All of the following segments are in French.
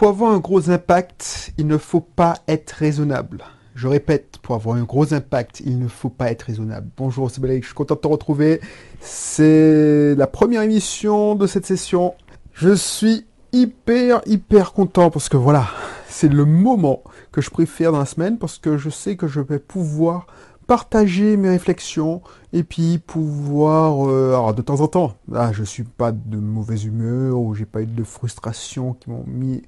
Pour avoir un gros impact, il ne faut pas être raisonnable. Je répète, pour avoir un gros impact, il ne faut pas être raisonnable. Bonjour, c'est Balek, je suis content de te retrouver. C'est la première émission de cette session. Je suis hyper, hyper content parce que voilà, c'est le moment que je préfère dans la semaine parce que je sais que je vais pouvoir partager mes réflexions et puis pouvoir euh, alors de temps en temps là je suis pas de mauvaise humeur ou j'ai pas eu de frustration qui m'ont mis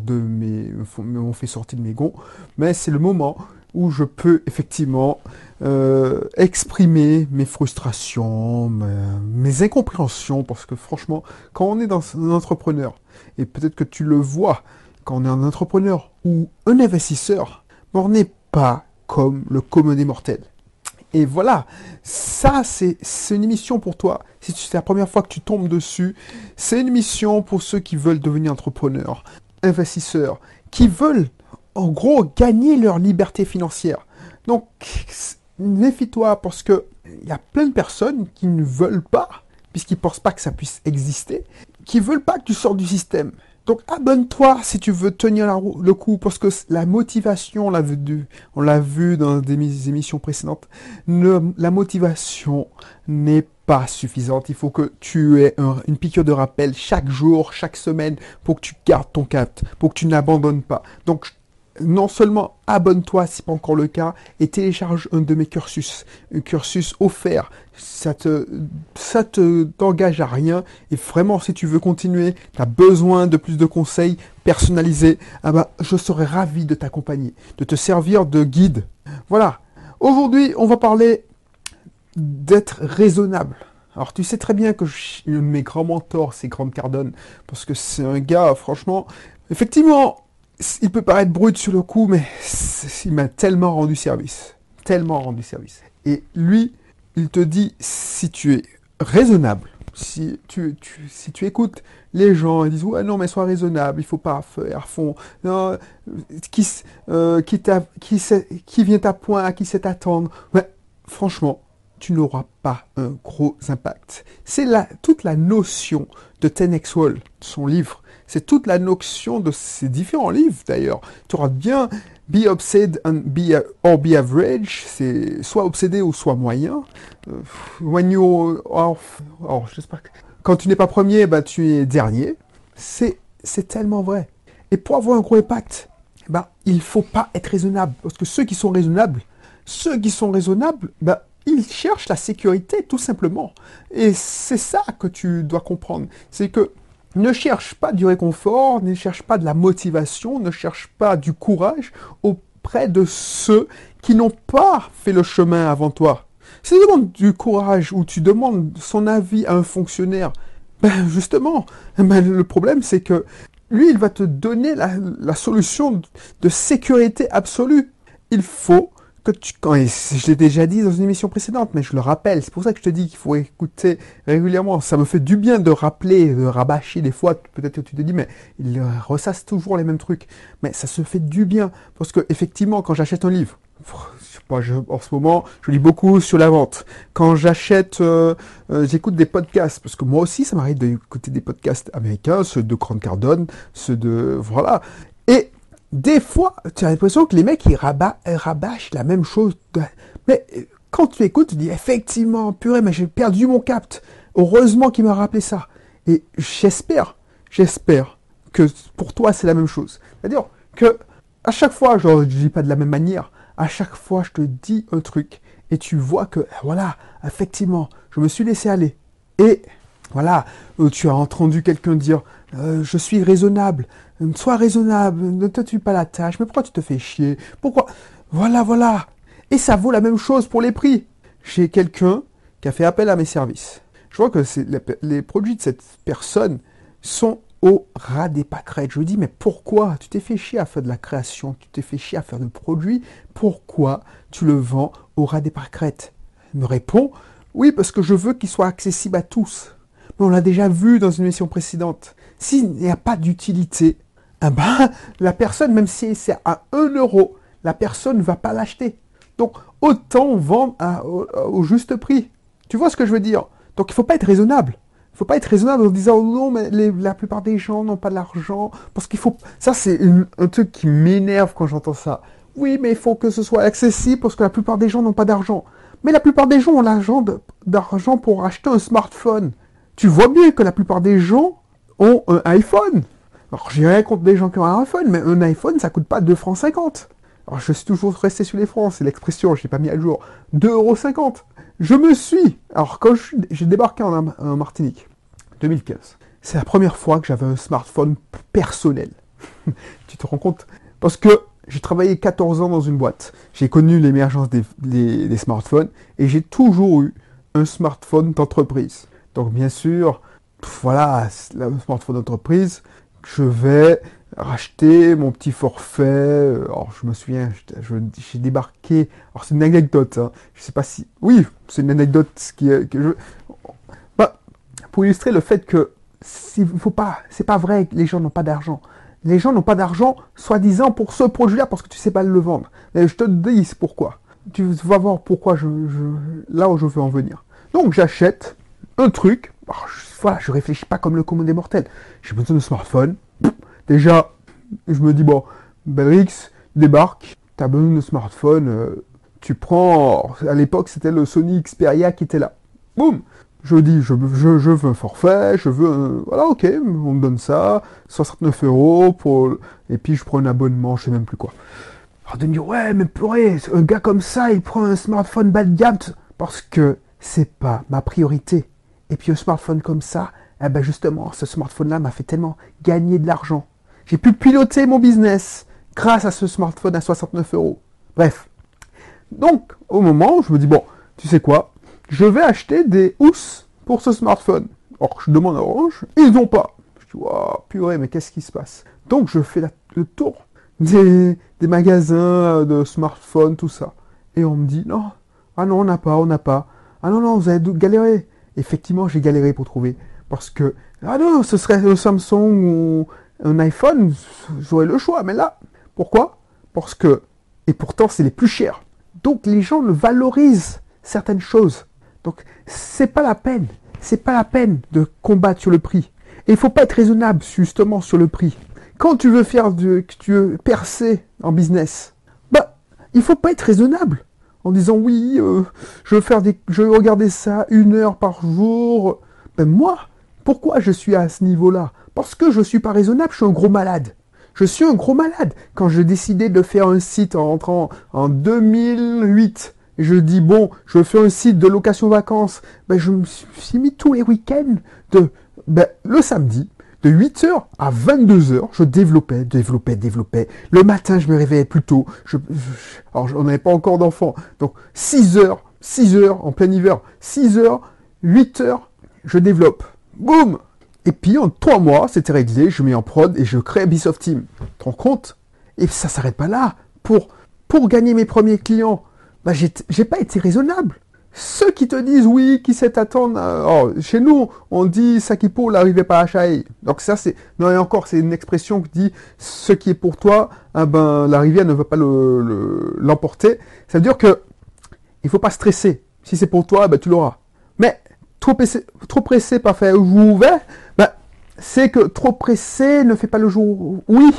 de mes m'ont fait sortir de mes gonds mais c'est le moment où je peux effectivement euh, exprimer mes frustrations, mes, incompréhensions, parce que franchement, quand on est dans un entrepreneur, et peut-être que tu le vois, quand on est un entrepreneur ou un investisseur, on n'est pas comme le commun des mortels. Et voilà, ça c'est une émission pour toi. Si c'est la première fois que tu tombes dessus, c'est une émission pour ceux qui veulent devenir entrepreneurs, investisseurs, qui veulent en gros gagner leur liberté financière. Donc méfie-toi parce que il y a plein de personnes qui ne veulent pas, puisqu'ils pensent pas que ça puisse exister, qui veulent pas que tu sortes du système. Donc abonne-toi si tu veux tenir le coup, parce que la motivation, on l'a vu, dans des émissions précédentes, la motivation n'est pas suffisante. Il faut que tu aies une piqûre de rappel chaque jour, chaque semaine, pour que tu gardes ton cap, pour que tu n'abandonnes pas. Donc non seulement abonne-toi si pas encore le cas et télécharge un de mes cursus, un cursus offert. Ça te, ça te t'engage à rien et vraiment si tu veux continuer, tu as besoin de plus de conseils personnalisés, ah bah, je serais ravi de t'accompagner, de te servir de guide. Voilà. Aujourd'hui, on va parler d'être raisonnable. Alors tu sais très bien que je, mes grands mentors, c'est Grant Cardone, parce que c'est un gars, franchement, effectivement, il peut paraître brut sur le coup, mais il m'a tellement rendu service. Tellement rendu service. Et lui, il te dit, si tu es raisonnable, si tu, si tu écoutes les gens, ils disent, ouais, non, mais sois raisonnable, il faut pas faire fond. Non, qui, euh, qui, vient à point, à qui sait attendre. Franchement, tu n'auras pas un gros impact. C'est toute la notion de Tenex Wall, son livre, c'est toute la notion de ces différents livres d'ailleurs. Tu auras bien Be Obsessed and be, or Be Average, c'est soit obsédé ou soit moyen. Euh, when you j'espère que quand tu n'es pas premier, bah, tu es dernier. C'est, c'est tellement vrai. Et pour avoir un gros impact, bah, il faut pas être raisonnable. Parce que ceux qui sont raisonnables, ceux qui sont raisonnables, bah, ils cherchent la sécurité tout simplement. Et c'est ça que tu dois comprendre. C'est que ne cherche pas du réconfort, ne cherche pas de la motivation, ne cherche pas du courage auprès de ceux qui n'ont pas fait le chemin avant toi. Si tu demandes du courage ou tu demandes son avis à un fonctionnaire, ben justement, ben le problème c'est que lui, il va te donner la, la solution de sécurité absolue. Il faut que tu, quand, je l'ai déjà dit dans une émission précédente, mais je le rappelle, c'est pour ça que je te dis qu'il faut écouter régulièrement. Ça me fait du bien de rappeler, de rabâcher des fois. Peut-être que tu te dis, mais il ressasse toujours les mêmes trucs. Mais ça se fait du bien. Parce que, effectivement, quand j'achète un livre, je, en ce moment, je lis beaucoup sur la vente. Quand j'achète, euh, euh, j'écoute des podcasts, parce que moi aussi, ça m'arrive d'écouter des podcasts américains, ceux de Grant Cardone, ceux de, voilà. Des fois, tu as l'impression que les mecs, ils rabâchent la même chose. Mais quand tu écoutes, tu dis, effectivement, purée, mais j'ai perdu mon capte. Heureusement qu'il m'a rappelé ça. Et j'espère, j'espère que pour toi, c'est la même chose. C'est-à-dire que à chaque fois, je ne dis pas de la même manière, à chaque fois, je te dis un truc et tu vois que, voilà, effectivement, je me suis laissé aller. Et voilà, euh, tu as entendu quelqu'un dire, euh, je suis raisonnable, Sois raisonnable, ne te tue pas la tâche, mais pourquoi tu te fais chier? Pourquoi? Voilà, voilà. Et ça vaut la même chose pour les prix. J'ai quelqu'un qui a fait appel à mes services. Je vois que les, produits de cette personne sont au ras des pâquerettes. Je lui dis, mais pourquoi? Tu t'es fait chier à faire de la création, tu t'es fait chier à faire de produits, pourquoi tu le vends au ras des pâquerettes? Il me répond, oui, parce que je veux qu'il soit accessible à tous. Mais on l'a déjà vu dans une émission précédente. S'il n'y a pas d'utilité, ah ben, la personne, même si c'est à 1 euro, la personne ne va pas l'acheter. Donc, autant vendre au, juste prix. Tu vois ce que je veux dire? Donc, il ne faut pas être raisonnable. faut pas être raisonnable en disant oh non, mais la plupart des gens n'ont pas de l'argent. Parce qu'il faut. Ça, c'est un truc qui m'énerve quand j'entends ça. Oui, mais il faut que ce soit accessible parce que la plupart des gens n'ont pas d'argent. Mais la plupart des gens ont l'argent d'argent pour acheter un smartphone. Tu vois bien que la plupart des gens un iPhone. Alors, j'ai rien contre des gens qui ont un iPhone, mais un iPhone, ça coûte pas 2 francs 50. Alors, je suis toujours resté sur les francs, c'est l'expression, je l'ai pas mis à jour. 2,50 euros. Je me suis. Alors, quand j'ai débarqué en, Martinique, 2015, c'est la première fois que j'avais un smartphone personnel. tu te rends compte? Parce que j'ai travaillé 14 ans dans une boîte. J'ai connu l'émergence des, smartphones et j'ai toujours eu un smartphone d'entreprise. Donc, bien sûr, voilà, le smartphone d'entreprise, je vais racheter mon petit forfait. Alors, je me souviens, j'ai débarqué. Alors, c'est une anecdote. Hein. Je sais pas si. Oui, c'est une anecdote qui, que je. Bah, pour illustrer le fait que il faut pas, c'est pas vrai que les gens n'ont pas d'argent. Les gens n'ont pas d'argent, soi-disant, pour ce produit-là, parce que tu sais pas le vendre. Mais je te dis pourquoi. Tu vas voir pourquoi je, là où je veux en venir. Donc, j'achète un truc. Alors, je, voilà, réfléchis pas comme le commun des mortels. J'ai besoin de smartphone. Déjà, je me dis, bon, Belrix débarque, tu as besoin de smartphone, euh, tu prends, à l'époque c'était le Sony Xperia qui était là. Boum Je dis, je, je, veux un forfait, je veux un... Voilà, ok, on me donne ça, 69 euros, pour... et puis je prends un abonnement, je sais même plus quoi. Alors de me dire, ouais, mais purée, un gars comme ça, il prend un smartphone bas de parce que c'est pas ma priorité. Et puis un smartphone comme ça, eh ben justement, ce smartphone-là m'a fait tellement gagner de l'argent. J'ai pu piloter mon business grâce à ce smartphone à 69 euros. Bref. Donc, au moment, je me dis, bon, tu sais quoi? Je vais acheter des housses pour ce smartphone. Or, je demande à Orange, ils n'ont pas. Je dis, oh, purée, mais qu'est-ce qui se passe? Donc, je fais le tour des, magasins de smartphones, tout ça. Et on me dit, non, ah non, on n'a pas, on n'a pas. Ah non, non, vous avez galéré. Effectivement, j'ai galéré pour trouver. Parce que, ah non, ce serait un Samsung ou un iPhone, j'aurais le choix. Mais là, pourquoi? Parce que, et pourtant, c'est les plus chers. Donc, les gens ne valorisent certaines choses. Donc, c'est pas la peine. C'est pas la peine de combattre sur le prix. Et il faut pas être raisonnable, justement, sur le prix. Quand tu veux faire du, que tu veux percer en business, bah, il faut pas être raisonnable en disant oui, euh, je veux faire des, je veux regarder ça une heure par jour. Ben moi, pourquoi je suis à ce niveau-là? Parce que je suis pas raisonnable, je suis un gros malade. Je suis un gros malade. Quand j'ai décidé de faire un site en rentrant en 2008, et je dis bon, je fais un site de location vacances, ben je me suis mis tous les week-ends de ben, le samedi, de 8h à 22h, je développais, développais, développais. Le matin, je me réveillais plus tôt. Je, alors, on n'avais pas encore d'enfants. Donc, 6h, 6h en plein hiver, 6h, 8h, je développe. Boum Et puis en trois mois, c'était réglé, je mets en prod et je crée Ubisoft Team. Tu rends compte? Et ça s'arrête pas là. Pour, pour gagner mes premiers clients, bah, j'ai pas été raisonnable. Ceux qui te disent oui, qui sait attendre, euh, oh, chez nous, on dit Sakipo n'arrivait pas à Chai. Donc ça, c'est, non et encore, c'est une expression qui dit ce qui est pour toi, eh ben, la rivière ne veut pas l'emporter. Le, ça veut dire que il faut pas stresser. Si c'est pour toi, ben, tu l'auras. Mais trop pressé, trop pressé par faire ouvert, ben, c'est que trop pressé ne fait pas le jour. Oui,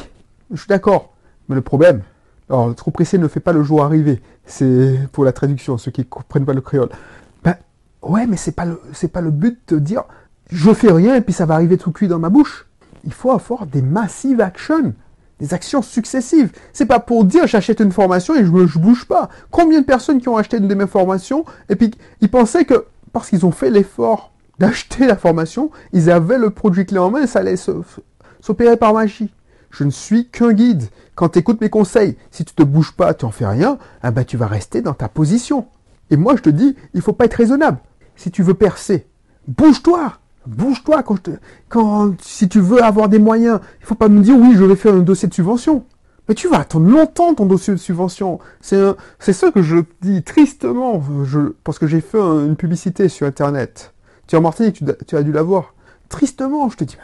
je suis d'accord. Mais le problème, alors trop pressé ne fait pas le jour arrivé. C'est pour la traduction, ceux qui ne comprennent pas le créole. Ben ouais, mais c'est pas le c'est pas le but de dire je fais rien et puis ça va arriver tout cuit dans ma bouche. Il faut avoir des massive actions, des actions successives. C'est pas pour dire j'achète une formation et je ne bouge pas. Combien de personnes qui ont acheté une de mes formations et puis ils pensaient que parce qu'ils ont fait l'effort d'acheter la formation, ils avaient le produit clé en main et ça allait s'opérer par magie. Je ne suis qu'un guide. Quand tu écoutes mes conseils, si tu te bouges pas, tu en fais rien, eh ben, tu vas rester dans ta position. Et moi, je te dis, il faut pas être raisonnable. Si tu veux percer, bouge-toi. Bouge-toi quand, si tu veux avoir des moyens. Il faut pas me dire, oui, je vais faire un dossier de subvention. Mais tu vas attendre longtemps ton dossier de subvention. C'est c'est ça que je dis tristement, je, parce que j'ai fait une publicité sur Internet. Tu es en Martinique, tu, tu as dû la voir. Tristement, je te dis,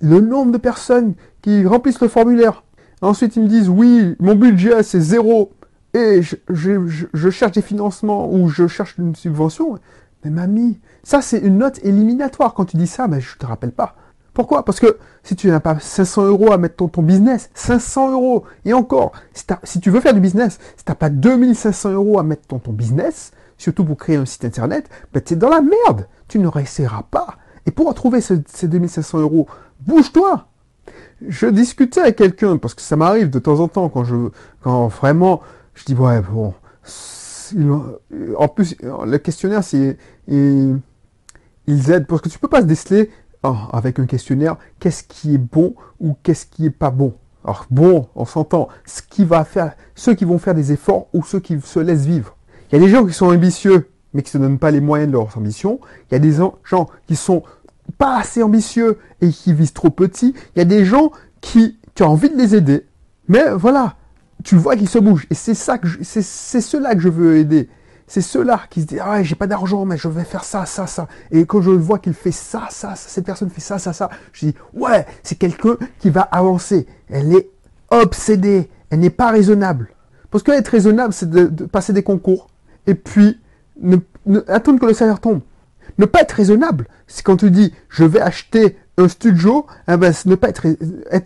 le nombre de personnes qui remplissent le formulaire. Ensuite, ils me disent, oui, mon budget, c'est zéro, et je, cherche des financements ou je cherche une subvention. Mais mamie, ça c'est une note éliminatoire. Quand tu dis ça, mais je te rappelle pas. Pourquoi? Parce que si tu n'as pas 500 euros à mettre dans ton business, 500 euros, et encore, si, tu veux faire du business, si tu n'as pas 2500 euros à mettre dans ton business, surtout pour créer un site internet, ben tu es dans la merde. Tu ne réussiras pas. Et pour retrouver ces 2500 euros, bouge-toi. Je discutais avec quelqu'un, parce que ça m'arrive de temps en temps, quand je, quand vraiment, je dis, ouais, bon, en plus, le questionnaire, c'est, ils aident, parce que tu peux pas se déceler oh, avec un questionnaire, qu'est-ce qui est bon ou qu'est-ce qui est pas bon. Alors bon, on s'entend, ce qui va faire, ceux qui vont faire des efforts ou ceux qui se laissent vivre. Il y a des gens qui sont ambitieux, mais qui se donnent pas les moyens de leurs ambitions. Il y a des gens qui sont pas assez ambitieux et qui visent trop petit. Il y a des gens qui, tu as envie de les aider, mais voilà, tu vois qu'ils se bougent. Et c'est ça que c'est, ceux-là que je veux aider. C'est ceux-là qui se disent, ah, j'ai pas d'argent, mais je vais faire ça, ça, ça. Et quand je vois qu'il fait ça, ça, ça, cette personne fait ça, ça, ça, je dis, ouais, c'est quelqu'un qui va avancer. Elle est obsédée. Elle n'est pas raisonnable. Parce que être raisonnable, c'est de, passer des concours. Et puis, ne, attendre que le salaire tombe. Ne pas être raisonnable, c'est quand tu dis, je vais acheter un studio, eh ben, ne, pas être,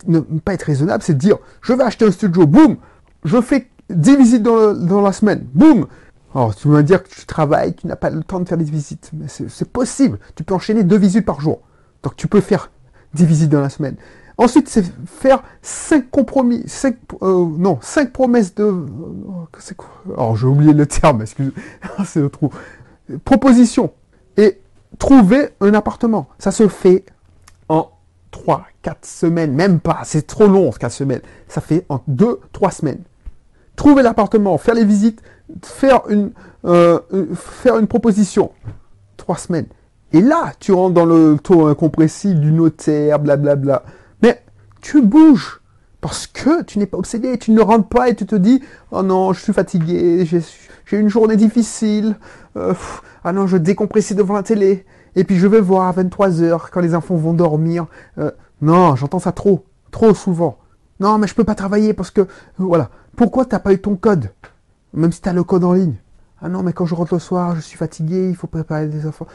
ne pas être raisonnable, c'est dire, je vais acheter un studio, boum, je fais 10 visites dans, la semaine. Boum Alors, tu vas dire que tu travailles, tu n'as pas le temps de faire des visites. Mais c'est possible. Tu peux enchaîner deux visites par jour. Donc, tu peux faire 10 visites dans la semaine. Ensuite, c'est faire 5 compromis, 5, euh, non, 5 promesses de... Euh, Alors, j'ai oublié le terme, excusez. c'est le trou. Proposition. Et trouver un appartement. Ça se fait en 3, 4 semaines, même pas. C'est trop long, 4 semaines. Ça fait en 2, 3 semaines trouver l'appartement, faire les visites, faire une, euh, faire une proposition. Trois semaines. Et là, tu rentres dans le taux incompressible du notaire, blablabla. Mais tu bouges. Parce que tu n'es pas obsédé, tu ne rentres pas et tu te dis Oh non, je suis fatigué, j'ai une journée difficile, euh, ah non, je décompresse devant la télé, et puis je vais voir à 23h quand les enfants vont dormir. Euh, non, j'entends ça trop, trop souvent. Non, mais je peux pas travailler parce que. voilà. Pourquoi t'as pas eu ton code Même si tu as le code en ligne? Ah non, mais quand je rentre le soir, je suis fatigué, il faut préparer des enfants.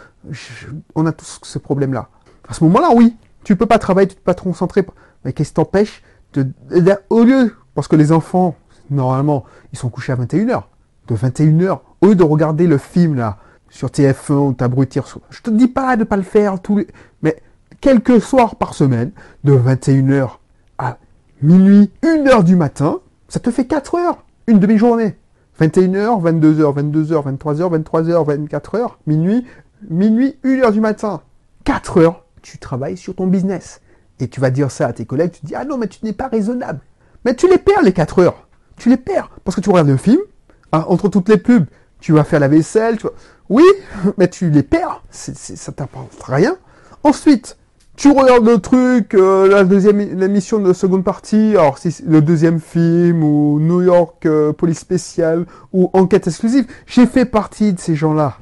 on a tous ce problème-là. À ce moment-là, oui, tu peux pas travailler, tu peux pas te concentrer. Mais qu'est-ce qui t'empêche de, au lieu, parce que les enfants, normalement, ils sont couchés à 21h. De 21h, au lieu de regarder le film, là, sur TF1 ou t'abrutir, je te dis pas de pas le faire tous les, mais quelques soirs par semaine, de 21h à minuit, 1h du matin, ça te fait 4 heures, une demi-journée. 21h, 22h, 22h, 23h, 23h, 24h, minuit, minuit, 1h du matin. 4 heures, tu travailles sur ton business. Et tu vas dire ça à tes collègues, tu te dis, ah non, mais tu n'es pas raisonnable. Mais tu les perds, les 4 heures. Tu les perds. Parce que tu regardes un film, hein, entre toutes les pubs, tu vas faire la vaisselle, tu Oui, mais tu les perds. Ça ne ça t'apporte rien. Ensuite, tu regardes le truc, euh, la deuxième l'émission de seconde partie, alors si le deuxième film ou New York euh, Police Spéciale ou Enquête exclusive, j'ai fait partie de ces gens-là.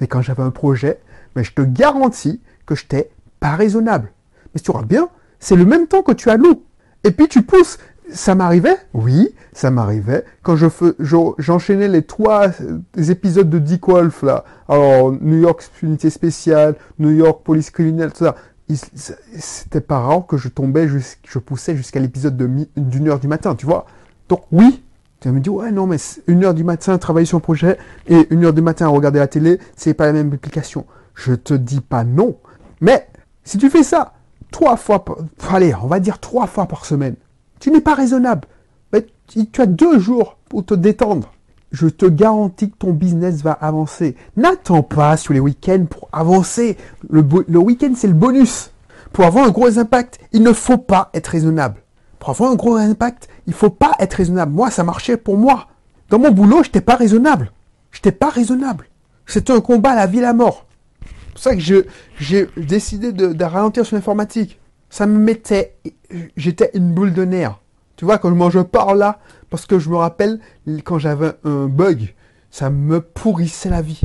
Mais quand j'avais un projet, mais je te garantis que je n'étais pas raisonnable. Mais si tu regardes bien, c'est le même temps que tu as loup. Et puis tu pousses. Ça m'arrivait? Oui, ça m'arrivait. Quand je j'enchaînais les trois euh, épisodes de Dick Wolf, là. Alors, New York Unité Spéciale, New York Police Criminelle, tout ça c'était pas rare que je tombais, je poussais jusqu'à l'épisode d'une heure du matin, tu vois. Donc oui, tu vas me dire, ouais, non, mais une heure du matin, travailler sur un projet, et une heure du matin, regarder la télé, c'est pas la même application. Je te dis pas non. Mais, si tu fais ça, trois fois, par, allez, on va dire trois fois par semaine, tu n'es pas raisonnable. Mais tu as deux jours pour te détendre je te garantis que ton business va avancer. N'attends pas sur les week-ends pour avancer. Le, week-end, c'est le bonus. Pour avoir un gros impact, il ne faut pas être raisonnable. Pour avoir un gros impact, il ne faut pas être raisonnable. Moi, ça marchait pour moi. Dans mon boulot, je n'étais pas raisonnable. Je n'étais pas raisonnable. C'était un combat à la vie et à la mort. C'est pour ça que j'ai décidé de, ralentir sur l'informatique. Ça me mettait, j'étais une boule de nerfs. Tu vois, quand je parle là, parce que je me rappelle, quand j'avais un bug, ça me pourrissait la vie.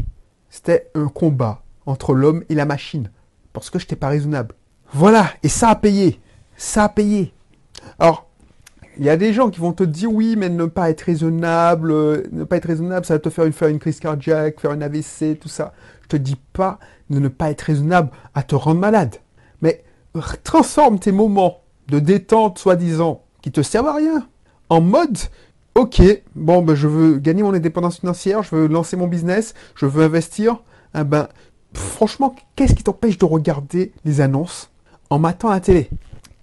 C'était un combat entre l'homme et la machine. Parce que je n'étais pas raisonnable. Voilà, et ça a payé. Ça a payé. Alors, il y a des gens qui vont te dire oui, mais ne pas être raisonnable, euh, ne pas être raisonnable, ça va te faire une, faire une crise cardiaque, faire une AVC, tout ça. Je te dis pas de ne pas être raisonnable à te rendre malade. Mais transforme tes moments de détente, soi-disant, qui te servent à rien, en mode ok, bon, ben, je veux gagner mon indépendance financière, je veux lancer mon business, je veux investir. Eh ben, franchement, qu'est-ce qui t'empêche de regarder les annonces en matant à la télé?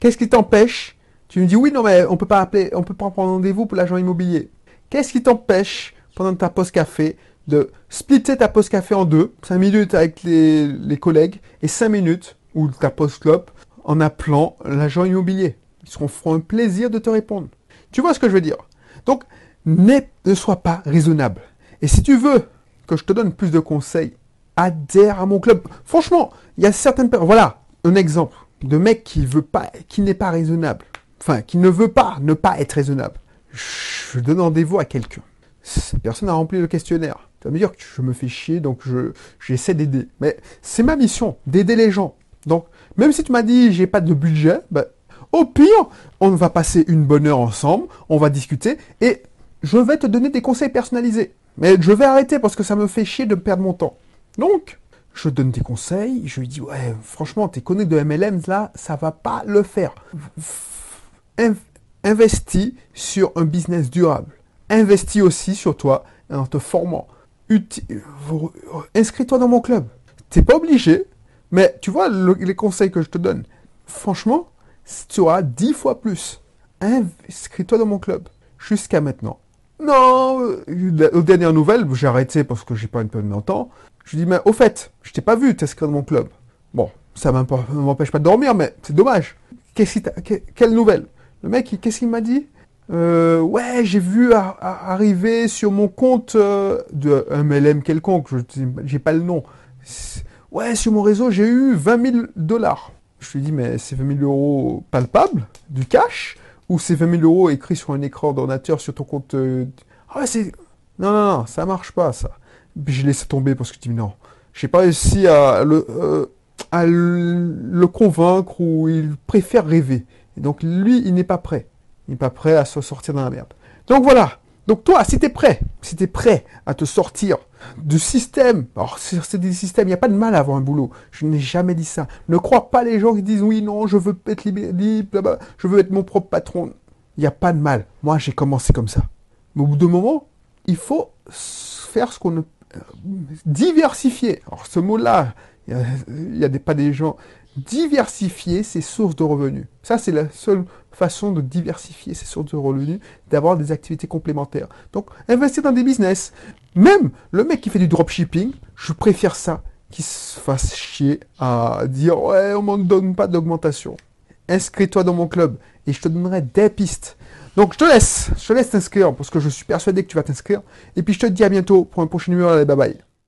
Qu'est-ce qui t'empêche Tu me dis oui, non, mais on peut pas appeler, on peut pas prendre rendez-vous pour l'agent immobilier. Qu'est-ce qui t'empêche pendant ta pause café de splitter ta pause café en deux, 5 minutes avec les, collègues et 5 minutes ou ta pause clope en appelant l'agent immobilier? Ils seront feront un plaisir de te répondre. Tu vois ce que je veux dire? Donc, ne sois pas raisonnable. Et si tu veux que je te donne plus de conseils, adhère à mon club. Franchement, il y a certaines personnes. Voilà, un exemple de mec qui veut pas, qui n'est pas raisonnable. Enfin, qui ne veut pas ne pas être raisonnable. Je donne rendez-vous à quelqu'un. Cette personne a rempli le questionnaire. Ça veut me dire que je me fais chier, donc je, j'essaie d'aider. Mais c'est ma mission, d'aider les gens. Donc, même si tu m'as dit j'ai pas de budget, ben, au pire, on va passer une bonne heure ensemble, on va discuter et je vais te donner des conseils personnalisés. Mais je vais arrêter parce que ça me fait chier de perdre mon temps. Donc, je donne des conseils, je lui dis ouais, franchement, tes conneries de MLM là, ça va pas le faire. Investis sur un business durable. Investis aussi sur toi en te formant. Inscris-toi dans mon club. T'es pas obligé, mais tu vois les conseils que je te donne. Franchement, tu auras dix fois plus. Inscris-toi dans mon club. Jusqu'à maintenant. Non, euh, aux dernières nouvelles, j'ai arrêté parce que j'ai pas une peu de temps. Je dis, mais au fait, je t'ai pas vu t'inscrire dans mon club. Bon, ça m'empêche pas de dormir, mais c'est dommage. Qu'est-ce quelle nouvelle? Le mec, qu'est-ce qu'il m'a dit? Euh, Ouais, j'ai vu arriver sur mon compte euh, de MLM quelconque, j'ai pas le nom. Ouais, sur mon réseau, j'ai eu 20 000 dollars. Je lui dis, mais c'est 20 000 euros palpables, du cash? Ou c'est 20 000 euros écrits sur un écran d'ordinateur sur ton compte euh, Ah c'est... Non, non, non, ça marche pas, ça. Puis je laissé tomber parce que je dis non. J'ai pas réussi euh, à le convaincre ou il préfère rêver. Et donc lui, il n'est pas prêt. Il n'est pas prêt à se sortir dans la merde. Donc voilà. Donc toi, si t'es prêt, si t'es prêt à te sortir du système, alors c'est des systèmes, il n'y a pas de mal à avoir un boulot. Je n'ai jamais dit ça. Ne crois pas les gens qui disent oui, non, je veux être libre, je veux être mon propre patron. Il n'y a pas de mal. Moi, j'ai commencé comme ça. Mais au bout d'un moment, il faut faire ce qu'on ne... Diversifier. Alors ce mot-là, il n'y a, pas des gens diversifier ses sources de revenus. Ça, c'est la seule façon de diversifier ses sources de revenus, d'avoir des activités complémentaires. Donc, investir dans des business. Même le mec qui fait du dropshipping, je préfère ça qu'il se fasse chier à dire ouais, on m'en donne pas d'augmentation. Inscris-toi dans mon club et je te donnerai des pistes. Donc je te laisse, je te laisse t'inscrire parce que je suis persuadé que tu vas t'inscrire. Et puis je te dis à bientôt pour un prochain numéro. Allez, bye bye.